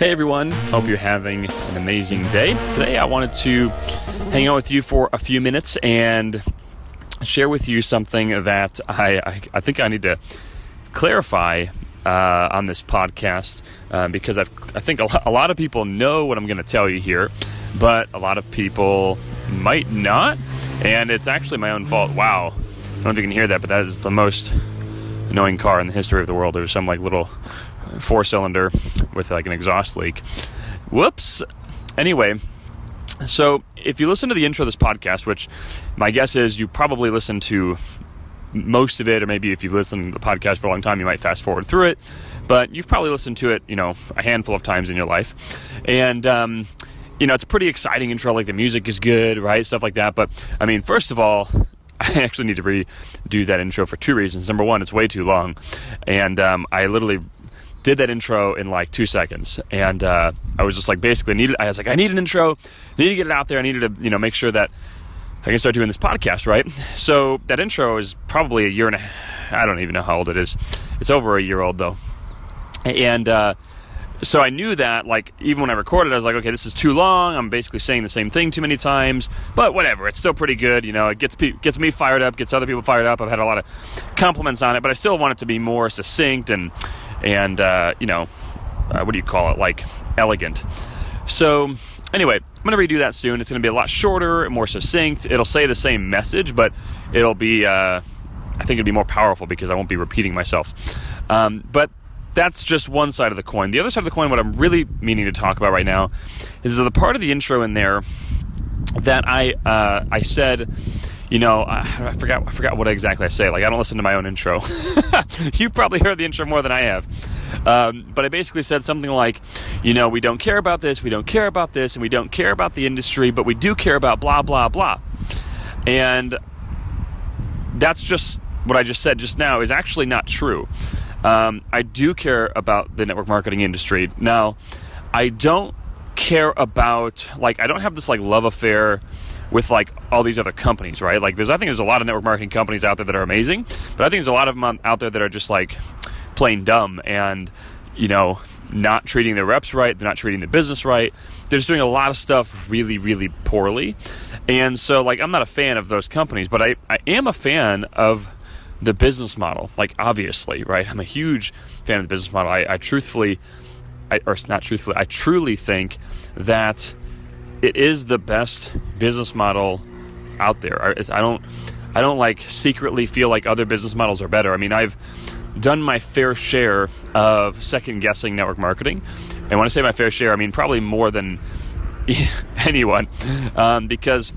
Hey everyone, hope you're having an amazing day. Today I wanted to hang out with you for a few minutes and share with you something that I, I, I think I need to clarify uh, on this podcast uh, because I've, I think a lot, a lot of people know what I'm going to tell you here, but a lot of people might not. And it's actually my own fault. Wow. I don't know if you can hear that, but that is the most annoying car in the history of the world. There's some like little four cylinder with like an exhaust leak. Whoops. Anyway, so if you listen to the intro of this podcast, which my guess is you probably listen to most of it, or maybe if you've listened to the podcast for a long time, you might fast forward through it. But you've probably listened to it, you know, a handful of times in your life, and um, you know it's a pretty exciting intro. Like the music is good, right? Stuff like that. But I mean, first of all, I actually need to redo that intro for two reasons. Number one, it's way too long, and um, I literally did that intro in like two seconds, and uh, I was just like basically needed. I was like, I need an intro, I need to get it out there. I needed to you know make sure that I can start doing this podcast right. So that intro is probably a year and a. I don't even know how old it is. It's over a year old though, and. Uh, so I knew that, like, even when I recorded, I was like, okay, this is too long. I'm basically saying the same thing too many times, but whatever. It's still pretty good. You know, it gets pe- gets me fired up, gets other people fired up. I've had a lot of compliments on it, but I still want it to be more succinct and and uh, you know, uh, what do you call it? Like elegant. So anyway, I'm going to redo that soon. It's going to be a lot shorter, and more succinct. It'll say the same message, but it'll be, uh, I think it'll be more powerful because I won't be repeating myself. Um, but that's just one side of the coin. The other side of the coin, what I'm really meaning to talk about right now, is the part of the intro in there that I uh, I said you know, I, I, forgot I forgot what exactly I say. Like I don't listen to my own intro. You've probably heard the intro more than I have. Um, but I basically said something like, you know, we don't care about this, we don't care about this, and we don't care about the industry, but we do care about blah blah blah. And that's just what I just said just now is actually not true. Um, I do care about the network marketing industry. Now, I don't care about like I don't have this like love affair with like all these other companies, right? Like there's I think there's a lot of network marketing companies out there that are amazing, but I think there's a lot of them out there that are just like plain dumb and you know not treating their reps right, they're not treating the business right. They're just doing a lot of stuff really, really poorly. And so like I'm not a fan of those companies, but I, I am a fan of the business model. Like obviously, right? I'm a huge fan of the business model. I, I truthfully I, or not truthfully, I truly think that it is the best business model out there. I don't I don't like secretly feel like other business models are better. I mean, I've done my fair share of second guessing network marketing, and when I say my fair share, I mean probably more than anyone, um, because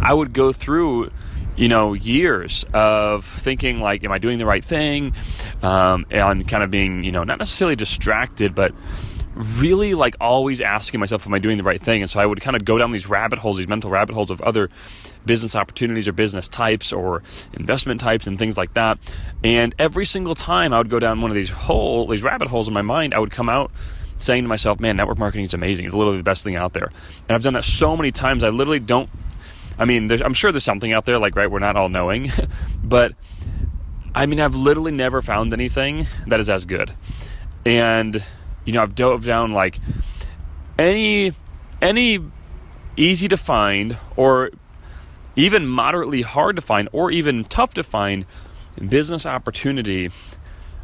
I would go through you know years of thinking like am i doing the right thing um, and kind of being you know not necessarily distracted but really like always asking myself, am I doing the right thing? And so I would kind of go down these rabbit holes, these mental rabbit holes of other business opportunities or business types or investment types and things like that. And every single time I would go down one of these hole, these rabbit holes in my mind, I would come out saying to myself, man, network marketing is amazing. It's literally the best thing out there. And I've done that so many times, I literally don't I mean, I'm sure there's something out there, like, right, we're not all knowing, but I mean, I've literally never found anything that is as good. And, you know, I've dove down like any, any easy to find or even moderately hard to find or even tough to find business opportunity.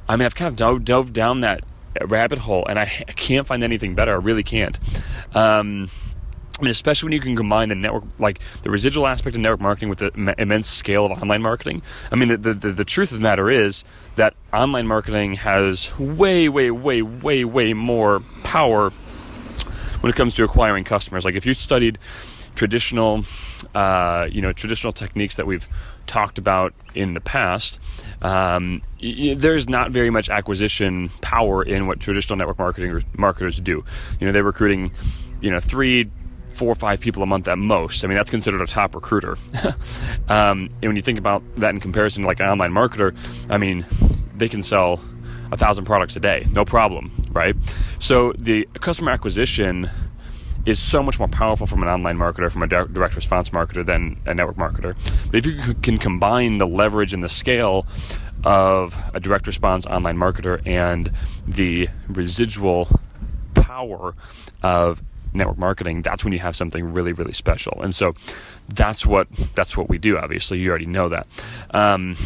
I mean, I've kind of dove, dove down that rabbit hole and I, I can't find anything better. I really can't. Um, I mean, especially when you can combine the network, like the residual aspect of network marketing with the immense scale of online marketing. I mean, the, the, the truth of the matter is that online marketing has way, way, way, way, way more power when it comes to acquiring customers. Like if you studied traditional, uh, you know, traditional techniques that we've talked about in the past, um, y- there's not very much acquisition power in what traditional network marketing marketers do. You know, they're recruiting, you know, three four or five people a month at most. I mean, that's considered a top recruiter. um, and when you think about that in comparison to like an online marketer, I mean, they can sell a thousand products a day, no problem, right? So the customer acquisition is so much more powerful from an online marketer, from a direct response marketer than a network marketer. But if you can combine the leverage and the scale of a direct response online marketer and the residual power of network marketing, that's when you have something really, really special. And so that's what that's what we do. Obviously, you already know that. Um,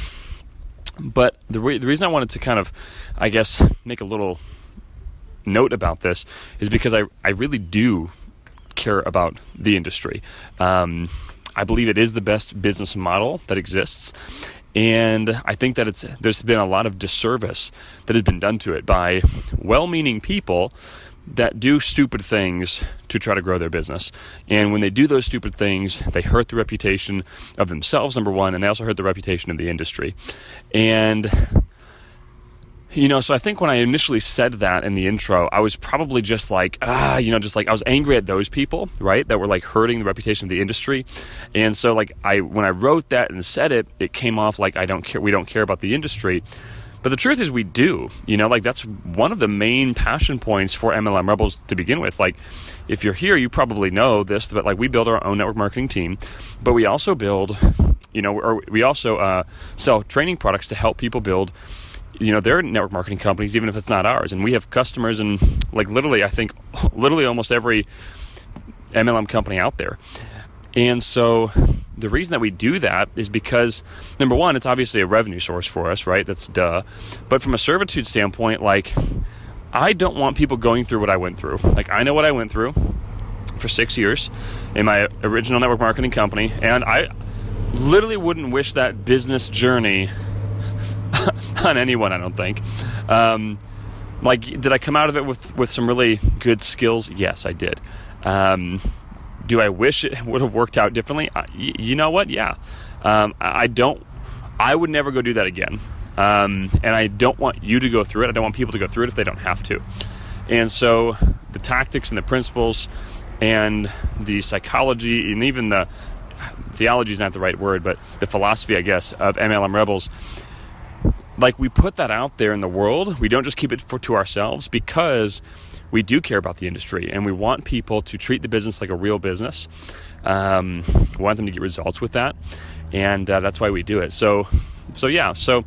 but the re- the reason I wanted to kind of, I guess, make a little note about this is because I I really do care about the industry. Um, I believe it is the best business model that exists. And I think that it's there's been a lot of disservice that has been done to it by well-meaning people that do stupid things to try to grow their business. And when they do those stupid things, they hurt the reputation of themselves, number one, and they also hurt the reputation of the industry. And you know, so I think when I initially said that in the intro, I was probably just like, ah, you know, just like I was angry at those people, right, that were like hurting the reputation of the industry. And so, like, I when I wrote that and said it, it came off like I don't care, we don't care about the industry. But the truth is, we do. You know, like that's one of the main passion points for MLM Rebels to begin with. Like, if you're here, you probably know this, but like we build our own network marketing team, but we also build, you know, or we also uh, sell training products to help people build you know their network marketing companies even if it's not ours and we have customers and like literally i think literally almost every mlm company out there and so the reason that we do that is because number one, it's obviously a revenue source for us, right? That's duh. But from a servitude standpoint, like I don't want people going through what I went through. Like I know what I went through for six years in my original network marketing company, and I literally wouldn't wish that business journey on anyone. I don't think. Um, like, did I come out of it with with some really good skills? Yes, I did. Um, do I wish it would have worked out differently? You know what? Yeah. Um, I don't. I would never go do that again. Um, and I don't want you to go through it. I don't want people to go through it if they don't have to. And so the tactics and the principles and the psychology and even the theology is not the right word, but the philosophy, I guess, of MLM Rebels. Like we put that out there in the world. We don't just keep it for to ourselves because we do care about the industry and we want people to treat the business like a real business. Um, we want them to get results with that, and uh, that's why we do it. So, so yeah, so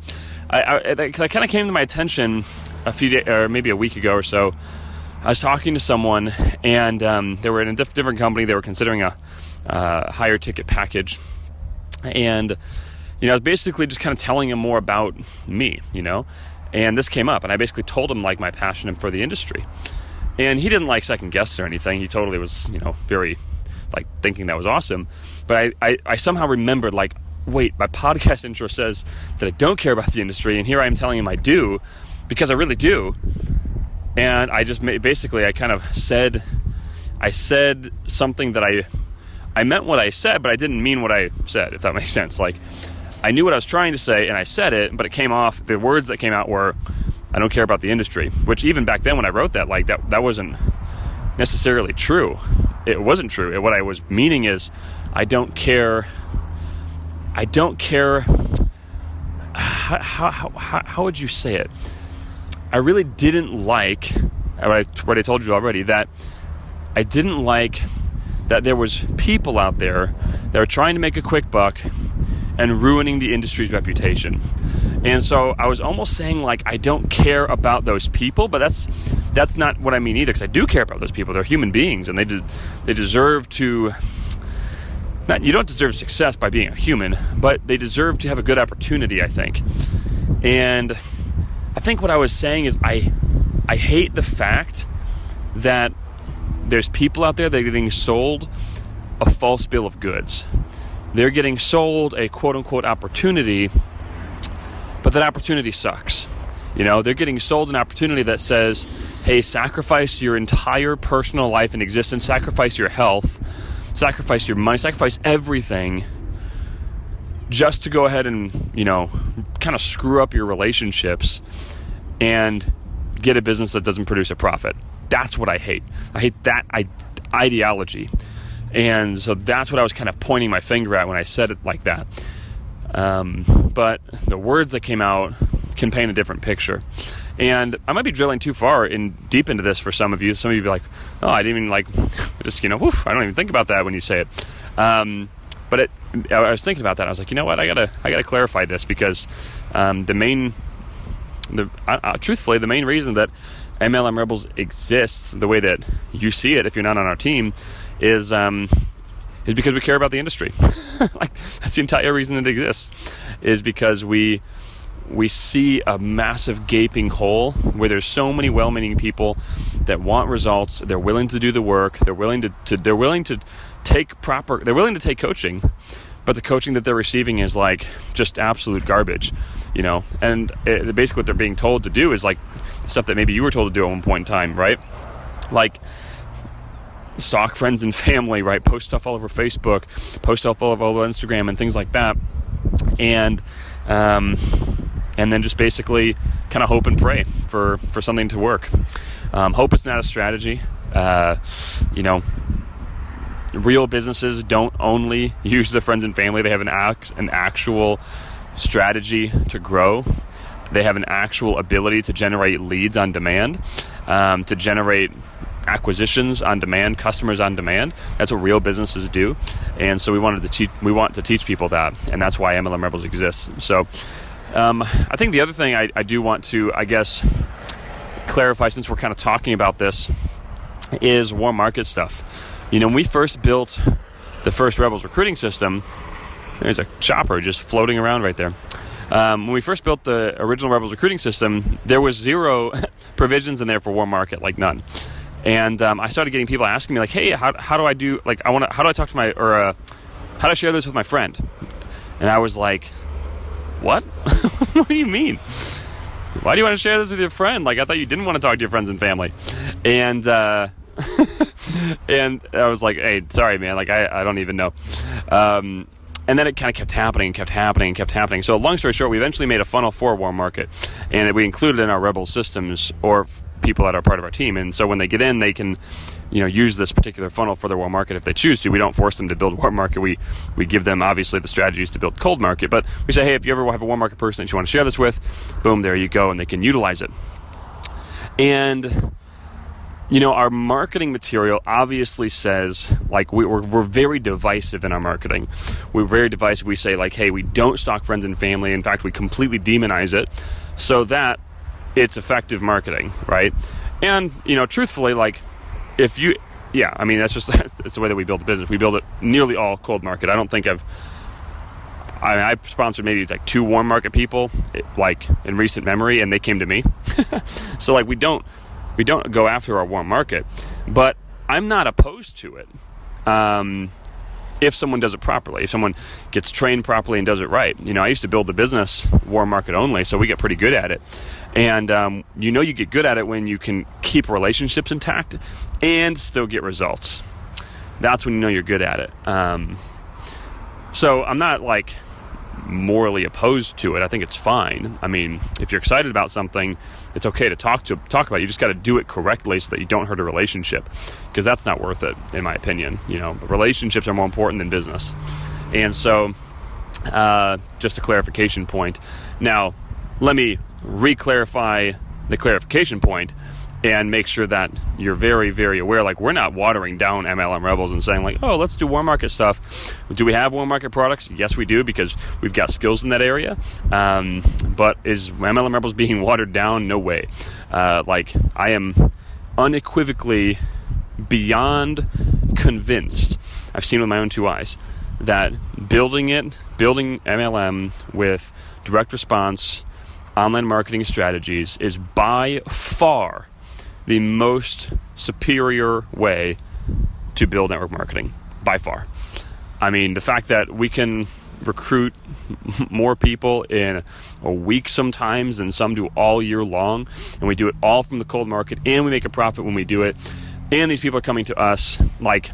I, I that, kind of came to my attention a few days, or maybe a week ago or so. I was talking to someone, and um, they were in a diff- different company. They were considering a uh, higher ticket package, and you know, I was basically just kind of telling them more about me, you know. And this came up, and I basically told him like my passion for the industry. And he didn't like second guess or anything. He totally was, you know, very like thinking that was awesome. But I, I, I somehow remembered like, wait, my podcast intro says that I don't care about the industry, and here I am telling him I do because I really do. And I just made, basically I kind of said I said something that I I meant what I said, but I didn't mean what I said. If that makes sense, like I knew what I was trying to say and I said it, but it came off. The words that came out were I don't care about the industry, which even back then when I wrote that, like that, that wasn't necessarily true. It wasn't true. what I was meaning is, I don't care. I don't care. How, how, how, how would you say it? I really didn't like what I, what I told you already that I didn't like that there was people out there that were trying to make a quick buck and ruining the industry's reputation. And so I was almost saying like I don't care about those people, but that's that's not what I mean either because I do care about those people. They're human beings and they de- they deserve to not you don't deserve success by being a human, but they deserve to have a good opportunity, I think. And I think what I was saying is I I hate the fact that there's people out there that are getting sold a false bill of goods. They're getting sold a quote unquote opportunity, but that opportunity sucks. You know, they're getting sold an opportunity that says, hey, sacrifice your entire personal life and existence, sacrifice your health, sacrifice your money, sacrifice everything just to go ahead and, you know, kind of screw up your relationships and get a business that doesn't produce a profit. That's what I hate. I hate that ideology. And so that's what I was kind of pointing my finger at when I said it like that. Um, but the words that came out can paint a different picture. And I might be drilling too far in deep into this for some of you. Some of you be like, "Oh, I didn't even like just you know, woof, I don't even think about that when you say it." Um, but it, I was thinking about that. I was like, you know what? I gotta I gotta clarify this because um, the main, the uh truthfully, the main reason that MLM Rebels exists the way that you see it, if you're not on our team, is um, is because we care about the industry. like that's the entire reason it exists, is because we we see a massive gaping hole where there's so many well-meaning people that want results. They're willing to do the work. They're willing to, to they're willing to take proper. They're willing to take coaching, but the coaching that they're receiving is like just absolute garbage, you know. And it, basically, what they're being told to do is like stuff that maybe you were told to do at one point in time, right? Like stalk friends and family, right? Post stuff all over Facebook, post stuff all over Instagram, and things like that. And um, and then just basically kind of hope and pray for for something to work. Um, hope is not a strategy. Uh, you know, real businesses don't only use the friends and family; they have an act, an actual strategy to grow. They have an actual ability to generate leads on demand, um, to generate acquisitions on demand, customers on demand. That's what real businesses do, and so we wanted to teach. We want to teach people that, and that's why MLM Rebels exists. So, um, I think the other thing I, I do want to, I guess, clarify since we're kind of talking about this is warm market stuff. You know, when we first built the first Rebels recruiting system, there's a chopper just floating around right there. Um, when we first built the original Rebels recruiting system, there was zero provisions in there for warm market, like none. And um, I started getting people asking me like, "Hey, how, how do I do? Like, I want to. How do I talk to my or uh, how do I share this with my friend?" And I was like, "What? what do you mean? Why do you want to share this with your friend? Like, I thought you didn't want to talk to your friends and family." And uh, and I was like, "Hey, sorry, man. Like, I, I don't even know." Um, and then it kind of kept happening and kept happening and kept happening. So, long story short, we eventually made a funnel for warm market, and we included in our Rebel systems or people that are part of our team. And so when they get in, they can, you know, use this particular funnel for their warm market if they choose to. We don't force them to build warm market. We we give them obviously the strategies to build cold market, but we say, hey, if you ever have a warm market person that you want to share this with, boom, there you go, and they can utilize it. And you know, our marketing material obviously says, like, we, are we're very divisive in our marketing. We're very divisive. We say, like, hey, we don't stock friends and family. In fact, we completely demonize it so that it's effective marketing, right? And you know, truthfully, like if you, yeah, I mean that's just it's the way that we build a business. We build it nearly all cold market. I don't think I've. I, mean, I've sponsored maybe like two warm market people, like in recent memory, and they came to me. so like we don't we don't go after our warm market, but I'm not opposed to it. Um, if someone does it properly, if someone gets trained properly and does it right. You know, I used to build the business warm market only, so we get pretty good at it. And um, you know, you get good at it when you can keep relationships intact and still get results. That's when you know you're good at it. Um, so I'm not like morally opposed to it. I think it's fine. I mean, if you're excited about something, it's okay to talk to talk about. It. You just got to do it correctly so that you don't hurt a relationship, because that's not worth it, in my opinion. You know, relationships are more important than business, and so uh, just a clarification point. Now, let me re-clarify the clarification point. And make sure that you're very, very aware. Like, we're not watering down MLM Rebels and saying, like, oh, let's do warm market stuff. Do we have warm market products? Yes, we do because we've got skills in that area. Um, but is MLM Rebels being watered down? No way. Uh, like, I am unequivocally beyond convinced, I've seen with my own two eyes, that building it, building MLM with direct response, online marketing strategies is by far the most superior way to build network marketing. By far. I mean, the fact that we can recruit more people in a week sometimes and some do all year long and we do it all from the cold market and we make a profit when we do it and these people are coming to us like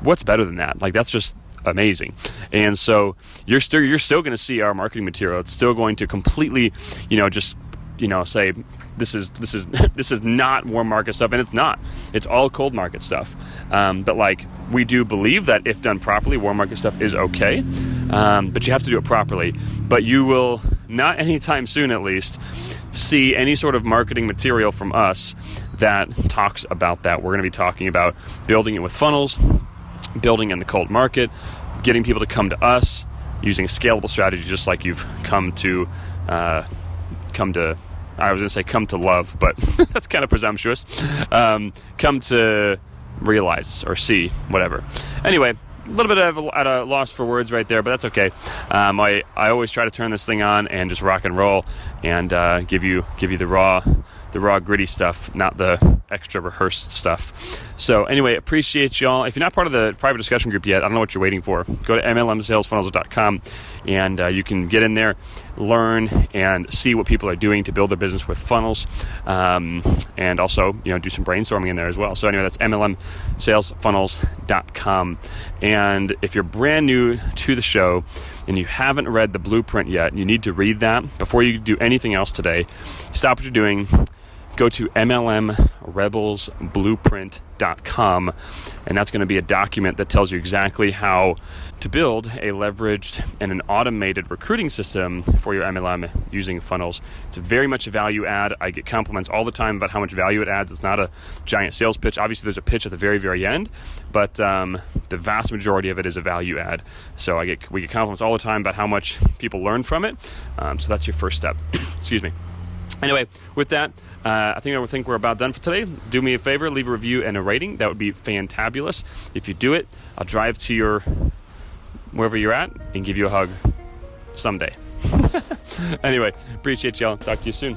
what's better than that like that's just amazing and so you're still you're still going to see our marketing material it's still going to completely you know just you know say this is this is this is not warm market stuff and it's not. It's all cold market stuff. Um, but like we do believe that if done properly warm market stuff is okay. Um, but you have to do it properly. But you will not anytime soon at least see any sort of marketing material from us that talks about that. We're going to be talking about building it with funnels building in the cold market getting people to come to us using scalable strategy just like you've come to uh, come to I was going to say come to love, but that's kind of presumptuous. Um, come to realize or see, whatever. Anyway, a little bit of at a loss for words right there, but that's okay. Um, I, I always try to turn this thing on and just rock and roll and uh, give you give you the raw the raw gritty stuff, not the extra rehearsed stuff. So anyway, appreciate y'all. If you're not part of the private discussion group yet, I don't know what you're waiting for. Go to mlmsalesfunnels.com and uh, you can get in there, learn, and see what people are doing to build their business with funnels, um, and also you know do some brainstorming in there as well. So anyway, that's mlmsalesfunnels.com. And if you're brand new to the show and you haven't read the blueprint yet, you need to read that before you do anything else today. Stop what you're doing go to MLMRebelsBlueprint.com, and that's going to be a document that tells you exactly how to build a leveraged and an automated recruiting system for your MLM using funnels. It's very much a value add. I get compliments all the time about how much value it adds. It's not a giant sales pitch. Obviously, there's a pitch at the very, very end, but um, the vast majority of it is a value add. So I get we get compliments all the time about how much people learn from it. Um, so that's your first step. Excuse me. Anyway, with that, uh, I think I think we're about done for today. Do me a favor, leave a review and a rating. That would be fantabulous. If you do it, I'll drive to your wherever you're at and give you a hug someday. anyway, appreciate y'all. Talk to you soon.